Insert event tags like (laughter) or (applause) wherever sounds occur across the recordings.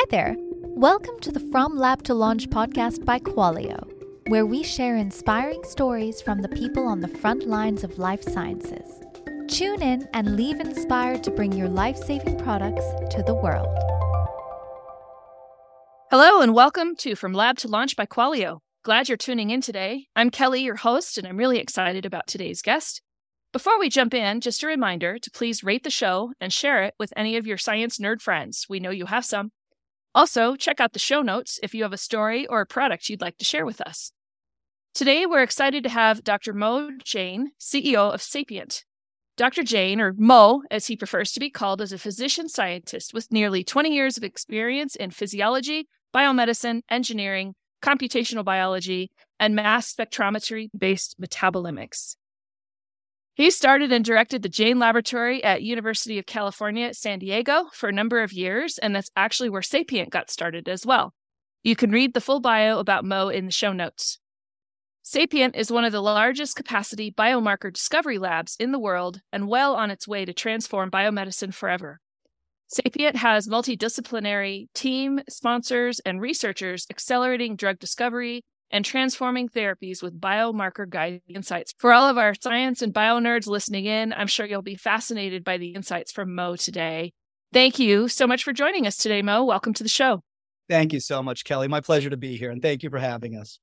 Hi there. Welcome to the From Lab to Launch podcast by Qualio, where we share inspiring stories from the people on the front lines of life sciences. Tune in and leave inspired to bring your life saving products to the world. Hello, and welcome to From Lab to Launch by Qualio. Glad you're tuning in today. I'm Kelly, your host, and I'm really excited about today's guest. Before we jump in, just a reminder to please rate the show and share it with any of your science nerd friends. We know you have some. Also, check out the show notes if you have a story or a product you'd like to share with us. Today, we're excited to have Dr. Mo Jain, CEO of Sapient. Dr. Jain, or Mo as he prefers to be called, is a physician scientist with nearly 20 years of experience in physiology, biomedicine, engineering, computational biology, and mass spectrometry based metabolomics. He started and directed the Jain Laboratory at University of California, San Diego for a number of years, and that's actually where Sapient got started as well. You can read the full bio about Mo in the show notes. Sapient is one of the largest capacity biomarker discovery labs in the world and well on its way to transform biomedicine forever. Sapient has multidisciplinary team, sponsors, and researchers accelerating drug discovery, and transforming therapies with biomarker guided insights. For all of our science and bio nerds listening in, I'm sure you'll be fascinated by the insights from Mo today. Thank you so much for joining us today, Mo. Welcome to the show. Thank you so much, Kelly. My pleasure to be here, and thank you for having us.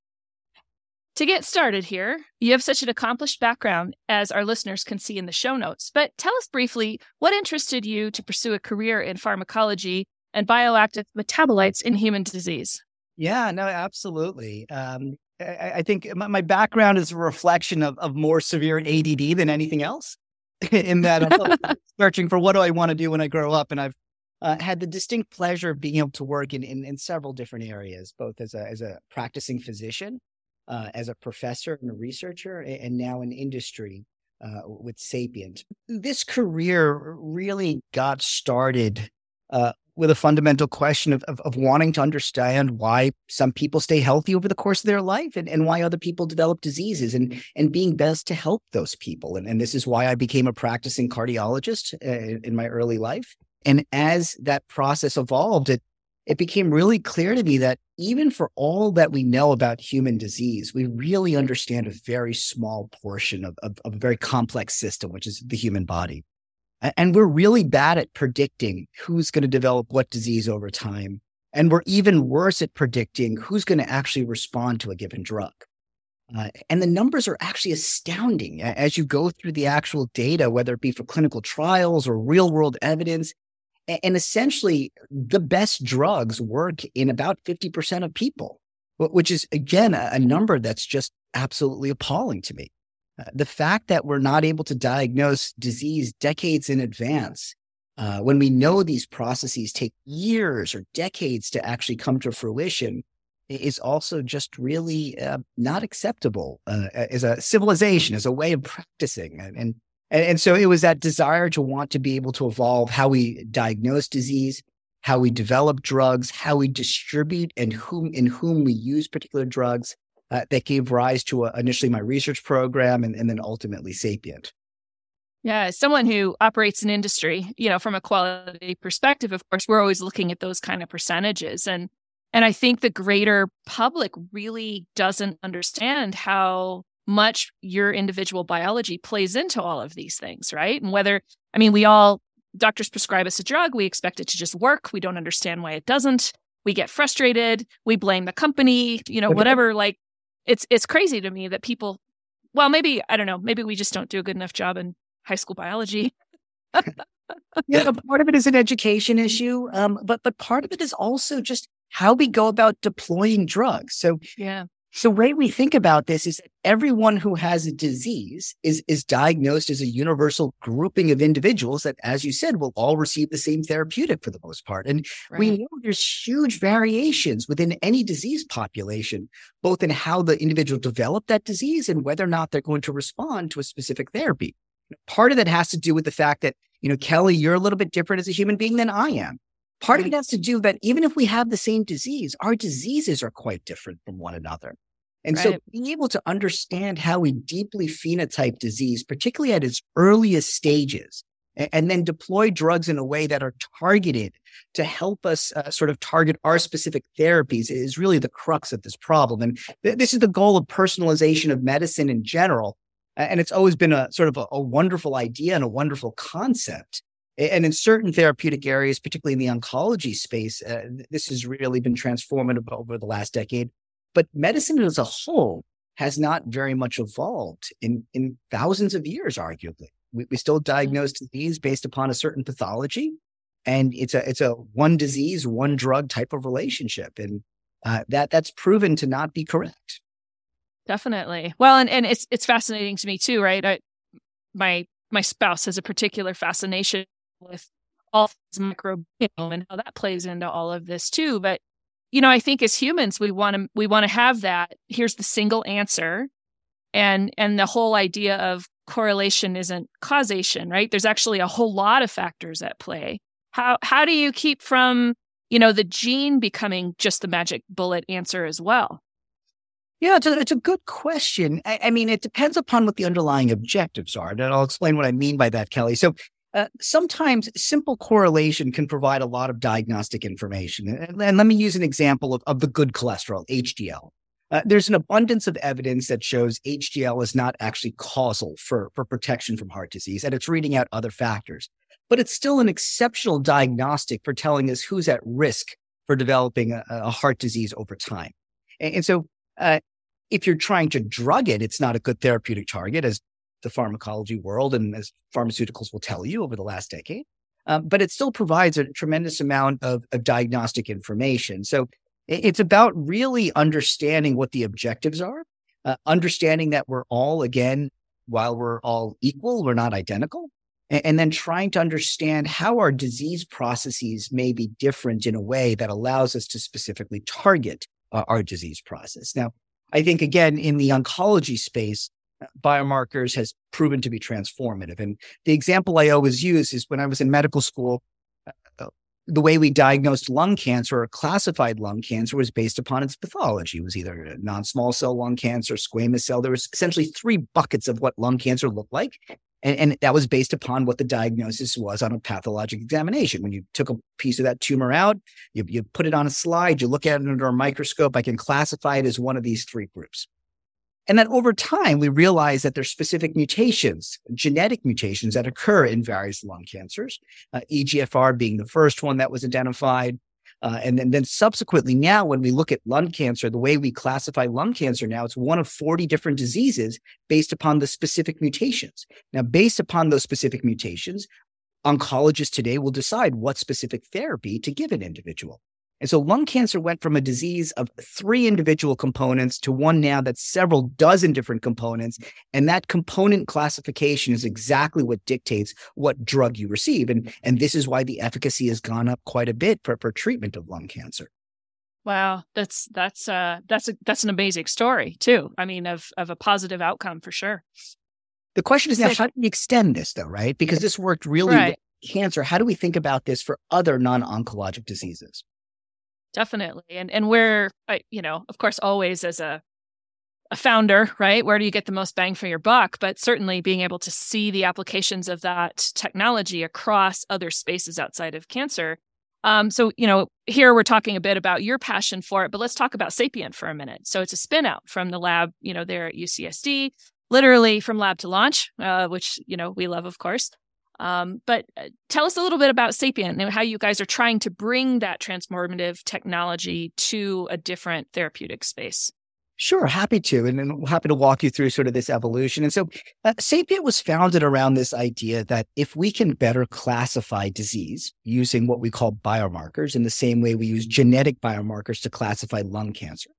To get started here, you have such an accomplished background, as our listeners can see in the show notes. But tell us briefly what interested you to pursue a career in pharmacology and bioactive metabolites in human disease? Yeah, no, absolutely. Um, I, I, think my, my, background is a reflection of, of more severe ADD than anything else. (laughs) in that I'm (laughs) searching for what do I want to do when I grow up, and I've uh, had the distinct pleasure of being able to work in, in, in several different areas, both as a as a practicing physician, uh, as a professor and a researcher, and now in industry uh, with Sapient. This career really got started uh, with a fundamental question of, of, of, wanting to understand why some people stay healthy over the course of their life and, and why other people develop diseases and, and being best to help those people. And, and this is why I became a practicing cardiologist uh, in my early life. And as that process evolved, it, it became really clear to me that even for all that we know about human disease, we really understand a very small portion of, of, of a very complex system, which is the human body. And we're really bad at predicting who's going to develop what disease over time. And we're even worse at predicting who's going to actually respond to a given drug. Uh, and the numbers are actually astounding as you go through the actual data, whether it be for clinical trials or real world evidence. And essentially, the best drugs work in about 50% of people, which is, again, a number that's just absolutely appalling to me. Uh, the fact that we're not able to diagnose disease decades in advance, uh, when we know these processes take years or decades to actually come to fruition, is also just really uh, not acceptable uh, as a civilization, as a way of practicing. And, and, and so it was that desire to want to be able to evolve how we diagnose disease, how we develop drugs, how we distribute and whom in whom we use particular drugs, uh, that gave rise to uh, initially my research program and, and then ultimately Sapient. Yeah, as someone who operates an industry, you know, from a quality perspective, of course, we're always looking at those kind of percentages. And and I think the greater public really doesn't understand how much your individual biology plays into all of these things, right? And whether, I mean, we all, doctors prescribe us a drug, we expect it to just work. We don't understand why it doesn't. We get frustrated. We blame the company, you know, whatever. Like it's it's crazy to me that people well maybe i don't know maybe we just don't do a good enough job in high school biology. (laughs) Yeah part of it is an education issue um, but but part of it is also just how we go about deploying drugs. So yeah so the way we think about this is that everyone who has a disease is, is diagnosed as a universal grouping of individuals that, as you said, will all receive the same therapeutic for the most part. And right. we know there's huge variations within any disease population, both in how the individual developed that disease and whether or not they're going to respond to a specific therapy. Part of that has to do with the fact that, you know, Kelly, you're a little bit different as a human being than I am. Part of it has to do that even if we have the same disease, our diseases are quite different from one another. And right. so being able to understand how we deeply phenotype disease, particularly at its earliest stages, and then deploy drugs in a way that are targeted to help us uh, sort of target our specific therapies is really the crux of this problem. And th- this is the goal of personalization of medicine in general. And it's always been a sort of a, a wonderful idea and a wonderful concept. And in certain therapeutic areas, particularly in the oncology space, uh, this has really been transformative over the last decade. But medicine as a whole has not very much evolved in, in thousands of years, arguably. We, we still diagnose disease based upon a certain pathology, and it's a it's a one disease, one drug type of relationship, and uh, that that's proven to not be correct. Definitely. Well, and, and it's it's fascinating to me too, right? I, my my spouse has a particular fascination with all things microbiome and how that plays into all of this too. But you know, I think as humans, we want to we want to have that. Here's the single answer, and and the whole idea of correlation isn't causation, right? There's actually a whole lot of factors at play. How how do you keep from, you know, the gene becoming just the magic bullet answer as well? Yeah, it's a, it's a good question. I, I mean, it depends upon what the underlying objectives are. And I'll explain what I mean by that, Kelly. So uh, sometimes simple correlation can provide a lot of diagnostic information. And, and let me use an example of, of the good cholesterol, HDL. Uh, there's an abundance of evidence that shows HDL is not actually causal for, for protection from heart disease, and it's reading out other factors. But it's still an exceptional diagnostic for telling us who's at risk for developing a, a heart disease over time. And, and so, uh, if you're trying to drug it, it's not a good therapeutic target, as the pharmacology world and as pharmaceuticals will tell you over the last decade. Um, but it still provides a tremendous amount of, of diagnostic information. So it's about really understanding what the objectives are, uh, understanding that we're all, again, while we're all equal, we're not identical. And, and then trying to understand how our disease processes may be different in a way that allows us to specifically target uh, our disease process. Now, I think, again, in the oncology space, biomarkers has proven to be transformative. And the example I always use is when I was in medical school, uh, the way we diagnosed lung cancer or classified lung cancer was based upon its pathology. It was either non-small cell lung cancer, squamous cell. There was essentially three buckets of what lung cancer looked like. And, and, that was based upon what the diagnosis was on a pathologic examination. When you took a piece of that tumor out, you, you put it on a slide, you look at it under a microscope, I can classify it as one of these three groups. And then over time, we realize that there's specific mutations, genetic mutations that occur in various lung cancers, uh, EGFR being the first one that was identified. Uh, and then, then subsequently, now when we look at lung cancer, the way we classify lung cancer now, it's one of 40 different diseases based upon the specific mutations. Now, based upon those specific mutations, oncologists today will decide what specific therapy to give an individual. And so lung cancer went from a disease of three individual components to one now that's several dozen different components. And that component classification is exactly what dictates what drug you receive. And, and this is why the efficacy has gone up quite a bit for, for treatment of lung cancer. Wow, that's that's uh that's a that's an amazing story too. I mean, of of a positive outcome for sure. The question is now, how do we extend this though, right? Because this worked really right. well cancer. How do we think about this for other non-oncologic diseases? Definitely and and where I, you know of course always as a a founder right? Where do you get the most bang for your buck? But certainly being able to see the applications of that technology across other spaces outside of cancer. Um, so you know here we're talking a bit about your passion for it but let's talk about sapient for a minute. So it's a spin out from the lab you know there at ucsd literally from lab to launch uh, which you know we love of course um, but uh, tell us a little bit about Sapient and how you guys are trying to bring that transformative technology to a different therapeutic space. Sure, happy to. And then happy to walk you through sort of this evolution. And so uh, Sapient was founded around this idea that if we can better classify disease using what we call biomarkers in the same way we use genetic biomarkers to classify lung cancer,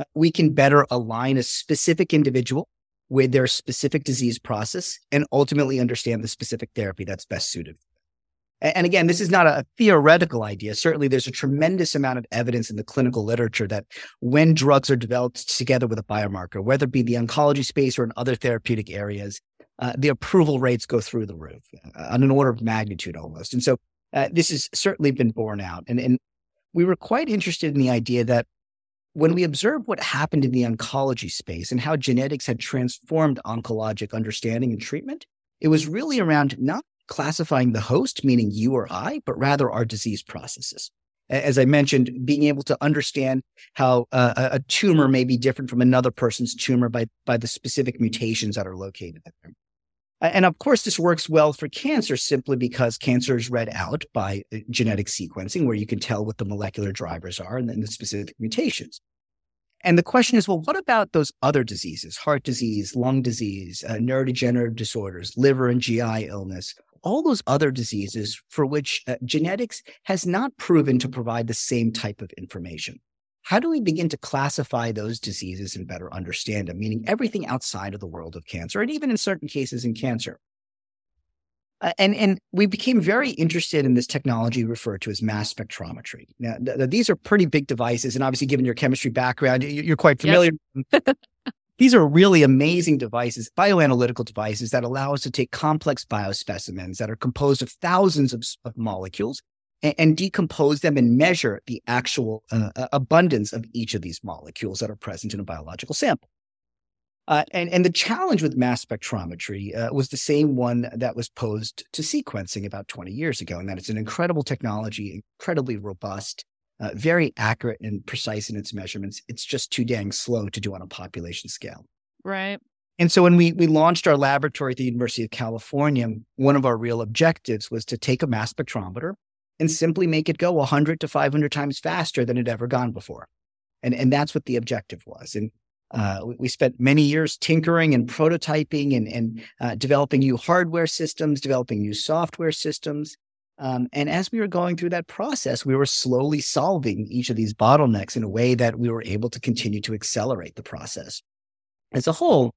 uh, we can better align a specific individual with their specific disease process and ultimately understand the specific therapy that's best suited. And again, this is not a theoretical idea. Certainly, there's a tremendous amount of evidence in the clinical literature that when drugs are developed together with a biomarker, whether it be the oncology space or in other therapeutic areas, uh, the approval rates go through the roof uh, on an order of magnitude almost. And so uh, this has certainly been borne out. And, and we were quite interested in the idea that when we observed what happened in the oncology space and how genetics had transformed oncologic understanding and treatment, it was really around not classifying the host, meaning you or I, but rather our disease processes. As I mentioned, being able to understand how uh, a tumor may be different from another person's tumor by, by the specific mutations that are located there. And of course, this works well for cancer simply because cancer is read out by uh, genetic sequencing, where you can tell what the molecular drivers are and then the specific mutations. And the question is, well, what about those other diseases, heart disease, lung disease, uh, neurodegenerative disorders, liver and GI illness, all those other diseases for which uh, genetics has not proven to provide the same type of information? How do we begin to classify those diseases and better understand them, meaning everything outside of the world of cancer, and even in certain cases in cancer? Uh, and and we became very interested in this technology referred to as mass spectrometry. Now, th- th- these are pretty big devices, and obviously, given your chemistry background, you, are quite familiar. Yep. these are really amazing devices, bioanalytical devices that allow us to take complex biospecimens that are composed of thousands of, of molecules and, and decompose them and measure the actual uh, abundance of each of these molecules that are present in a biological sample. Uh, and, and the challenge with mass spectrometry uh, was the same one that was posed to sequencing about 20 years ago, and that it's an incredible technology, incredibly robust, uh, very accurate and precise in its measurements. It's just too dang slow to do on a population scale. Right. And so when we we launched our laboratory at the University of California, one of our real objectives was to take a mass spectrometer and simply make it go 100 to 500 times faster than it ever gone before. And, and that's what the objective was. And uh, we, spent many years tinkering and prototyping and, and uh, developing new hardware systems, developing new software systems. Um, and as we were going through that process, we were slowly solving each of these bottlenecks in a way that we were able to continue to accelerate the process. As a whole,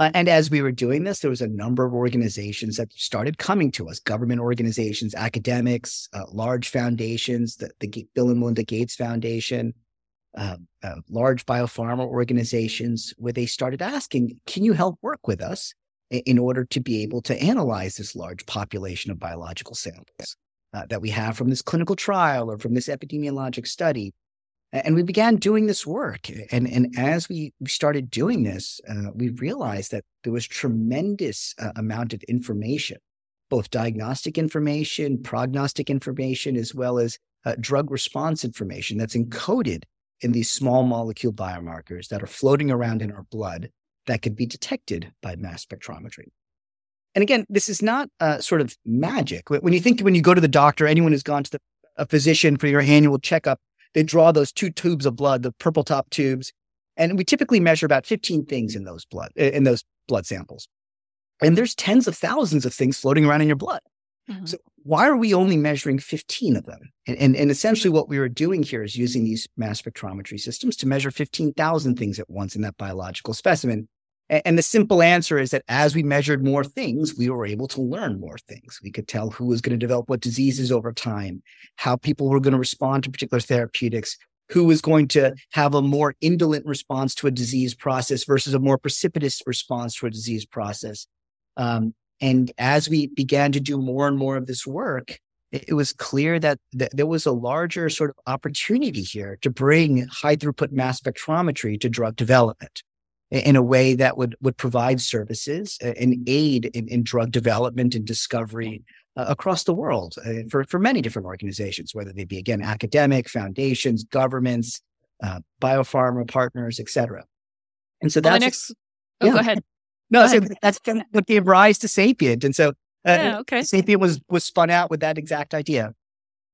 uh, and as we were doing this, there was a number of organizations that started coming to us government organizations, academics, uh, large foundations, the, the, Bill and Melinda Gates Foundation, uh, uh, large biopharma organizations, where they started asking, Can you help work with us in order to be able to analyze this large population of biological samples uh, that we have from this clinical trial or from this epidemiologic study? And we began doing this work. And, and as we started doing this, uh, we realized that there was tremendous uh, amount of information, both diagnostic information, prognostic information, as well as uh, drug response information that's encoded in these small molecule biomarkers that are floating around in our blood that could be detected by mass spectrometry. And again, this is not uh, sort of magic. When you think when you go to the doctor, anyone who's gone to the, a physician for your annual checkup, they draw those two tubes of blood, the purple top tubes, and we typically measure about 15 things in those blood in those blood samples. And there's tens of thousands of things floating around in your blood. Mm-hmm. So why are we only measuring 15 of them? And, and, and, essentially what we were doing here is using these mass spectrometry systems to measure 15,000 things at once in that biological specimen. And the simple answer is that as we measured more things, we were able to learn more things. We could tell who was going to develop what diseases over time, how people were going to respond to particular therapeutics, who was going to have a more indolent response to a disease process versus a more precipitous response to a disease process. Um, and as we began to do more and more of this work, it, was clear that, that there was a larger sort of opportunity here to bring high throughput mass spectrometry to drug development in a way that would would provide services and aid in, in drug development and discovery uh, across the world uh, for for many different organizations, whether they be again academic, foundations, governments, uh, biopharma partners, etc. And so that's next. Oh, yeah. go ahead. No, go so ahead. that's what gave rise to Sapient, and so uh, yeah, okay. Sapient was was spun out with that exact idea.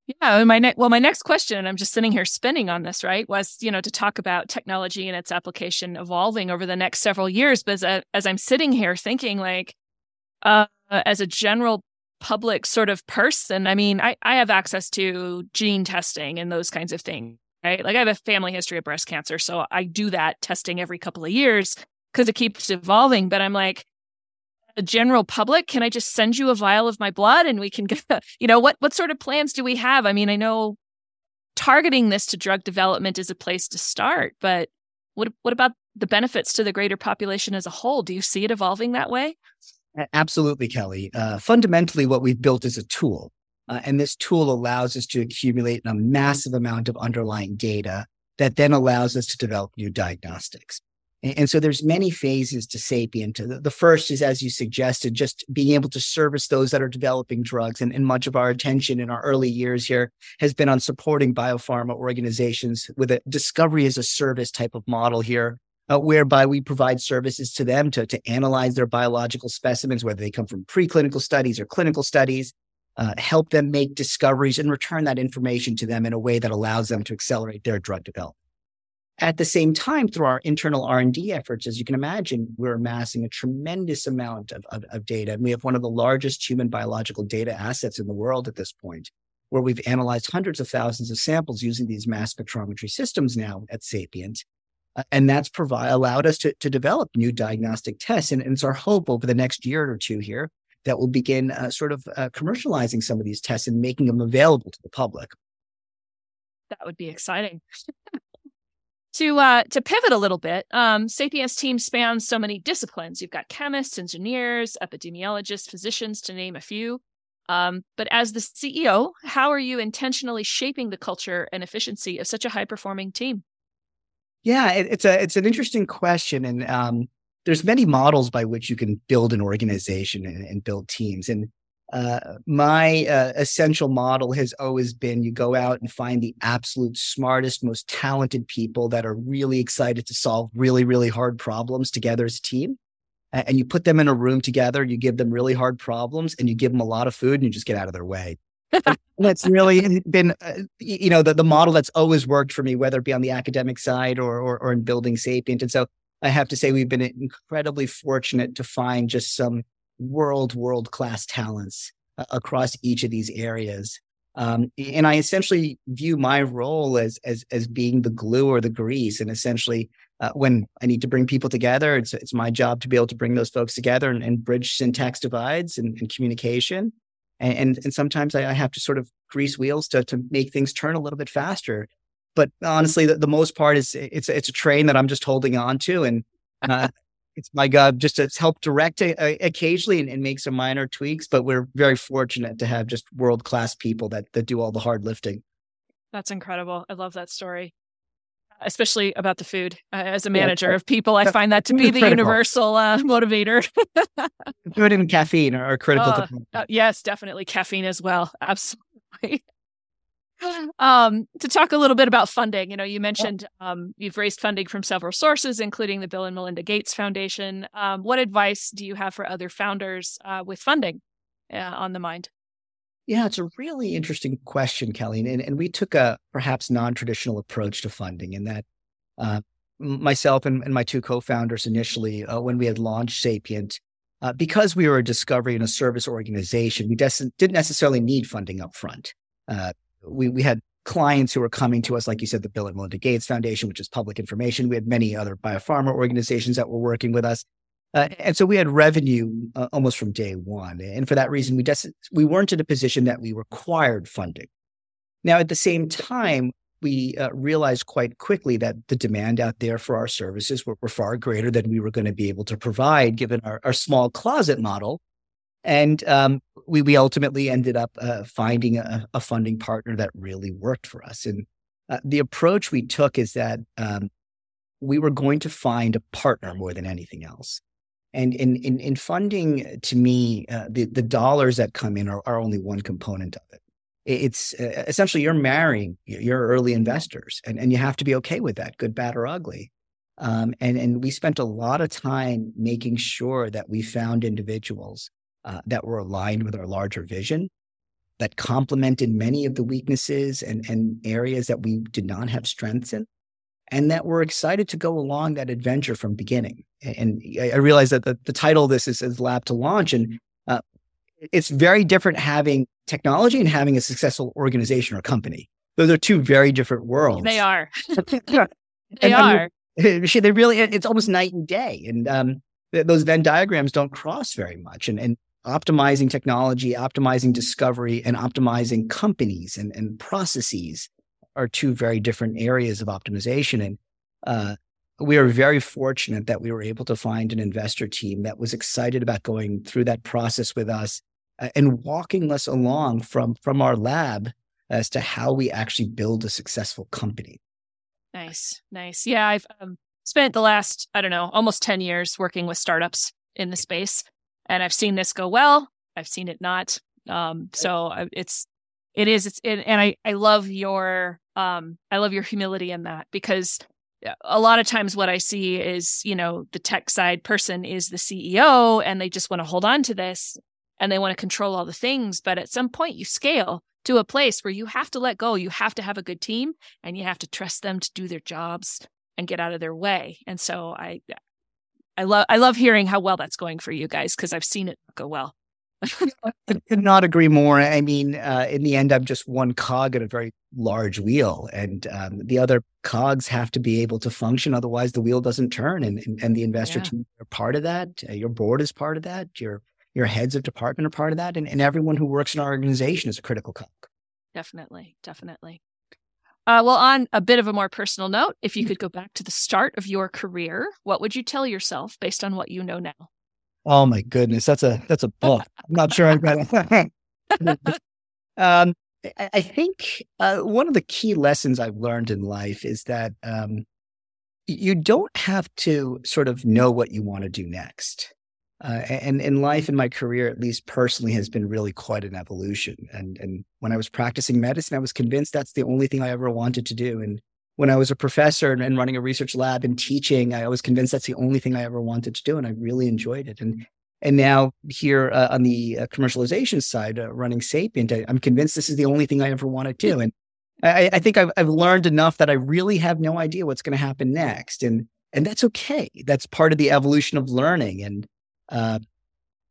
Yeah, my ne- well, my next question, and I'm just sitting here spinning on this, right, was you know to talk about technology and its application evolving over the next several years. But as, a, as I'm sitting here thinking, like, uh, as a general public sort of person, I mean, I I have access to gene testing and those kinds of things, right? Like, I have a family history of breast cancer, so I do that testing every couple of years because it keeps evolving. But I'm like, the general public? Can I just send you a vial of my blood and we can get, (laughs) you know, what, what sort of plans do we have? I mean, I know targeting this to drug development is a place to start, but what, what about the benefits to the greater population as a whole? Do you see it evolving that way? Absolutely, Kelly. Uh, fundamentally, what we've built is a tool. Uh, and this tool allows us to accumulate a massive amount of underlying data that then allows us to develop new diagnostics. And so there's many phases to Sapient. The first is, as you suggested, just being able to service those that are developing drugs. And, and much of our attention in our early years here has been on supporting biopharma organizations with a discovery as a service type of model here, uh, whereby we provide services to them to, to analyze their biological specimens, whether they come from preclinical studies or clinical studies, uh, help them make discoveries and return that information to them in a way that allows them to accelerate their drug development. At the same time, through our internal R&D efforts, as you can imagine, we're amassing a tremendous amount of, of, of data. And we have one of the largest human biological data assets in the world at this point, where we've analyzed hundreds of thousands of samples using these mass spectrometry systems now at Sapient. Uh, and that's provide, allowed us to, to develop new diagnostic tests. And, and, it's our hope over the next year or two here that we'll begin uh, sort of uh, commercializing some of these tests and making them available to the public. That would be exciting. (laughs) to uh, to pivot a little bit, um, Sapient's team spans so many disciplines. You've got chemists, engineers, epidemiologists, physicians, to name a few. Um, but as the CEO, how are you intentionally shaping the culture and efficiency of such a high performing team? Yeah, it, it's a it's an interesting question, and um, there's many models by which you can build an organization and, and build teams. And uh, my uh, essential model has always been you go out and find the absolute smartest, most talented people that are really excited to solve really, really hard problems together as a team. And you put them in a room together, you give them really hard problems, and you give them a lot of food and you just get out of their way. (laughs) that's really been, uh, you know, the, the model that's always worked for me, whether it be on the academic side or, or, or in building Sapient. And so I have to say, we've been incredibly fortunate to find just some world, world class talents uh, across each of these areas. Um, and I essentially view my role as, as, as being the glue or the grease. And essentially, uh, when I need to bring people together, it's, it's my job to be able to bring those folks together and, and bridge syntax divides and, and communication. And, and, and sometimes I, have to sort of grease wheels to, to make things turn a little bit faster. But honestly, the, the most part is it's, it's a train that I'm just holding on to. And uh, it's my God just to help direct a, a, occasionally and, and, make some minor tweaks. But we're very fortunate to have just world class people that that do all the hard lifting. That's incredible. I love that story, especially about the food. Uh, as a manager yeah, of people, I find that to be the critical. universal uh, motivator. (laughs) food and caffeine are, critical. Uh, uh, yes, definitely caffeine as well. (laughs) Absolutely um, to talk a little bit about funding, you know, you mentioned um, you've raised funding from several sources, including the Bill and Melinda Gates Foundation. Um, what advice do you have for other founders uh, with funding uh, on the mind? Yeah, it's a really interesting question, Kelly. And, and we took a perhaps non traditional approach to funding in that uh, myself and, and, my two co founders initially, uh, when we had launched Sapient, uh, because we were a discovery and a service organization, we des- didn't necessarily need funding up front. Uh, we, we had clients who were coming to us, like you said, the Bill and Melinda Gates Foundation, which is public information. We had many other biopharma organizations that were working with us. Uh, and so we had revenue uh, almost from day one. And for that reason, we, des- we weren't in a position that we required funding. Now, at the same time, we uh, realized quite quickly that the demand out there for our services were, were far greater than we were going to be able to provide given our, our small closet model and um, we we ultimately ended up uh, finding a, a, funding partner that really worked for us. And uh, the approach we took is that um, we were going to find a partner more than anything else. And in in, in funding, to me, uh, the the dollars that come in are, are only one component of it. It's uh, essentially you're marrying your early investors, and, and you have to be okay with that, good, bad, or ugly. Um, and and we spent a lot of time making sure that we found individuals uh, that were aligned with our larger vision, that complemented many of the weaknesses and, and areas that we did not have strengths in, and that we're excited to go along that adventure from beginning. And I realize that the, the title of this is, is Lab to Launch, and uh, it's very different having technology and having a successful organization or company. Those are two very different worlds. They are. (laughs) (laughs) they are. they really, it's almost night and day. And um, those Venn diagrams don't cross very much. And, and optimizing technology, optimizing discovery, and optimizing companies and, and processes are two very different areas of optimization. And uh, we are very fortunate that we were able to find an investor team that was excited about going through that process with us uh, and walking us along from from our lab as to how we actually build a successful company. Nice, nice. Yeah, I've um, spent the last, I don't know, almost 10 years working with startups in the space. And I've seen this go well. I've seen it not. Um, so it's, it is, it's, it, and I, I love your, um, I love your humility in that because a lot of times what I see is, you know, the tech side person is the CEO and they just want to hold on to this and they want to control all the things. But at some point you scale to a place where you have to let go. You have to have a good team and you have to trust them to do their jobs and get out of their way. And so I I love I love hearing how well that's going for you guys because I've seen it go well. I could not agree more. I mean, uh, in the end, I'm just one cog in a very large wheel, and um, the other cogs have to be able to function. Otherwise, the wheel doesn't turn. And and, and the investor yeah. team are part of that. Uh, your board is part of that. Your your heads of department are part of that, and, and everyone who works in our organization is a critical cog. Definitely, definitely. Uh, well, on a bit of a more personal note, if you mm. could go back to the start of your career, what would you tell yourself based on what you know now? Oh my goodness, that's a that's a book. I'm not sure (laughs) (laughs) um, I, I think uh, one of the key lessons I've learned in life is that um, you don't have to sort of know what you want to do next. Uh, and in life, in my career, at least personally, has been really quite an evolution. And and when I was practicing medicine, I was convinced that's the only thing I ever wanted to do. And when I was a professor and, and running a research lab and teaching, I was convinced that's the only thing I ever wanted to do, and I really enjoyed it. And and now here uh, on the uh, commercialization side, uh, running Sapient, I, am convinced this is the only thing I ever want to do. And I, I think I've, I've learned enough that I really have no idea what's going to happen next, and and that's okay. That's part of the evolution of learning. And uh,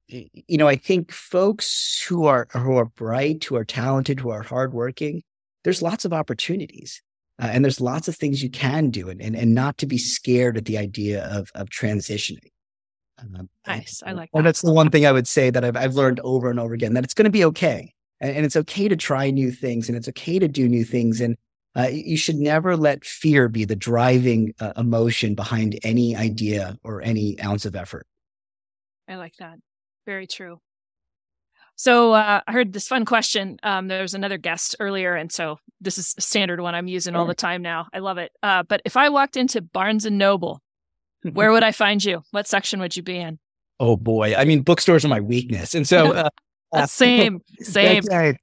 you know, I think folks who are who are bright, who are talented, who are hardworking, there's lots of opportunities. Uh, and there's lots of things you can do and, and, and not to be scared at the idea of, of transitioning. Um, nice. I like that. And that's the one thing I would say that I've, I've learned over and over again that it's going to be okay. And, and, it's okay to try new things and it's okay to do new things. And uh, you should never let fear be the driving uh, emotion behind any idea or any ounce of effort. I like that. Very true. So uh, I heard this fun question. Um, there was another guest earlier, and so this is a standard one I'm using all the time now. I love it. Uh, but if I walked into Barnes and Noble, where (laughs) would I find you? What section would you be in? Oh boy, I mean, bookstores are my weakness, and so uh, (laughs) same, (laughs) same. I,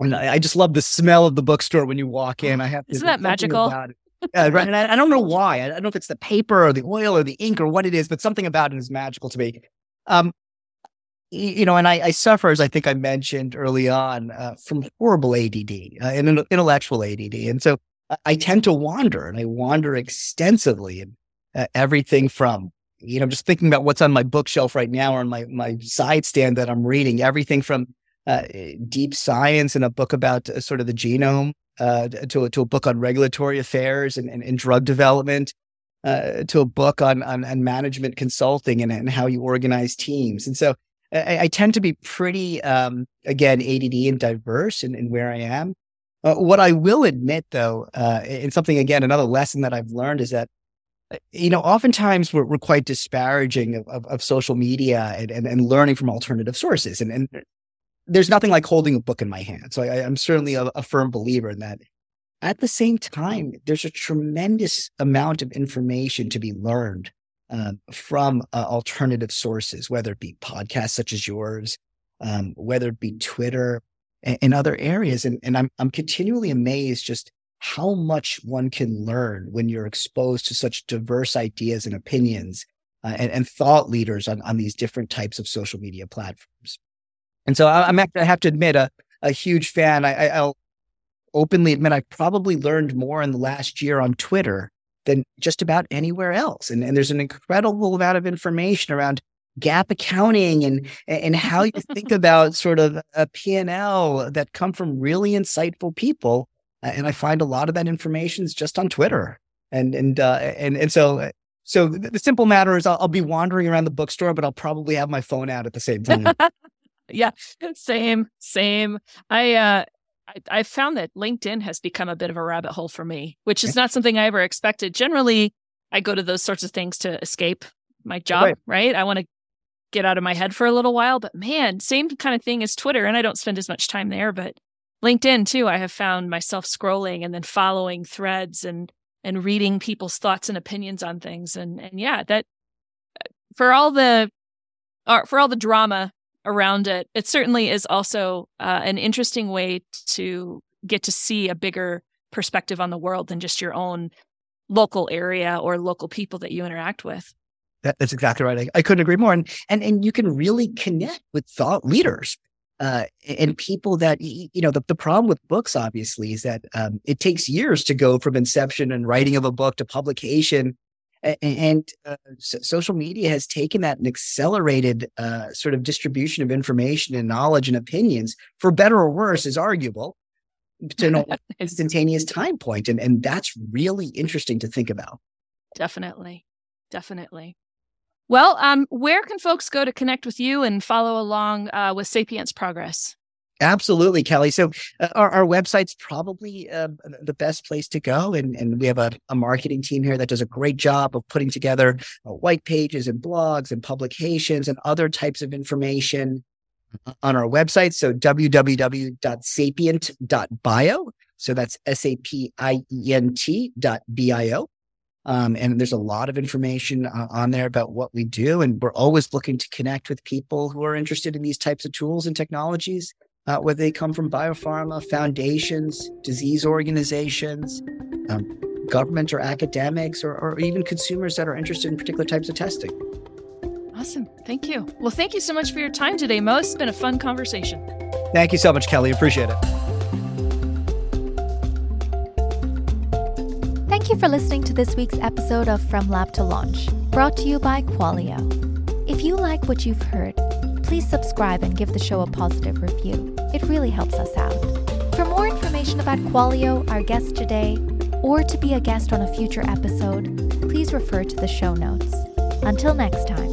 I just love the smell of the bookstore when you walk in. I have to, isn't that magical? Uh, right, and I, I, don't know why. I don't know if it's the paper or the oil or the ink or what it is, but something about it is magical to me. Um, you know, and I, I, suffer, as I think I mentioned early on, uh, from horrible ADD uh, and intellectual ADD. And so I tend to wander and I wander extensively and uh, everything from, you know, just thinking about what's on my bookshelf right now or on my, my side stand that I'm reading, everything from uh, deep science and a book about uh, sort of the genome uh, to, to a book on regulatory affairs and, and, and drug development uh, to a book on, on, on management consulting and, and how you organize teams. And so I, I tend to be pretty, um, again, ADD and diverse in, in where I am. Uh, what I will admit, though, uh, and something again, another lesson that I've learned is that, uh, you know, oftentimes we're, we're quite disparaging of, of, of social media and, and, and, learning from alternative sources. And, and there's nothing like holding a book in my hand. So I, am certainly a, a firm believer in that. At the same time, there's a tremendous amount of information to be learned uh, from uh, alternative sources, whether it be podcasts such as yours, um, whether it be Twitter and, and other areas. And, and I'm, I'm continually amazed just how much one can learn when you're exposed to such diverse ideas and opinions uh, and, and, thought leaders on, on these different types of social media platforms. And so I, am I have to admit a, a huge fan. I, I'll openly admit I probably learned more in the last year on Twitter than just about anywhere else. And, and there's an incredible amount of information around GAAP accounting and and how you (laughs) think about sort of a P&L that come from really insightful people. And I find a lot of that information is just on Twitter. And and uh, and and so so the simple matter is I'll, I'll be wandering around the bookstore, but I'll probably have my phone out at the same time. (laughs) yeah, same, same. I uh I, have found that LinkedIn has become a bit of a rabbit hole for me, which is not something I ever expected. Generally, I go to those sorts of things to escape my job, right? right? I want to get out of my head for a little while, but man, same kind of thing as Twitter. And I don't spend as much time there, but LinkedIn too, I have found myself scrolling and then following threads and and reading people's thoughts and opinions on things. And and yeah, that for all the uh, for all the drama around it, it certainly is also uh, an interesting way to get to see a bigger perspective on the world than just your own local area or local people that you interact with. That, that's exactly right. I, I, couldn't agree more. And, and, and you can really connect with thought leaders. Uh, and people that you know the, the problem with books obviously is that um, it takes years to go from inception and writing of a book to publication and uh, social media has taken that and accelerated uh, sort of distribution of information and knowledge and opinions for better or worse is arguable to an (laughs) instantaneous time point and, and that's really interesting to think about. Definitely. Definitely. Well, um, where can folks go to connect with you and follow along uh, with Sapient's progress? Absolutely, Kelly. So uh, our, our, website's probably uh, the best place to go. And, and we have a, a, marketing team here that does a great job of putting together uh, white pages and blogs and publications and other types of information on our website. So www.sapient.bio. So that's S A P I E N T dot B I O. Um, and there's a lot of information uh, on there about what we do. And we're always looking to connect with people who are interested in these types of tools and technologies, uh, whether they come from biopharma, foundations, disease organizations, um, government or academics, or, or even consumers that are interested in particular types of testing. Awesome. Thank you. Well, thank you so much for your time today, Mo. It's been a fun conversation. Thank you so much, Kelly. Appreciate it. Thank you for listening to this week's episode of From Lab to Launch, brought to you by Qualio. If you like what you've heard, please subscribe and give the show a positive review. It really helps us out. For more information about Qualio, our guest today, or to be a guest on a future episode, please refer to the show notes. Until next time.